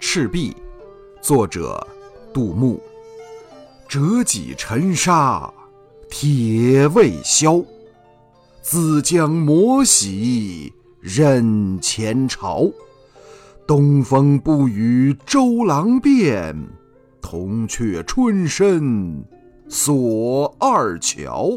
赤壁作者杜牧。折戟沉沙铁未销自将磨洗认前朝。东风不与周郎便铜雀春深锁二乔。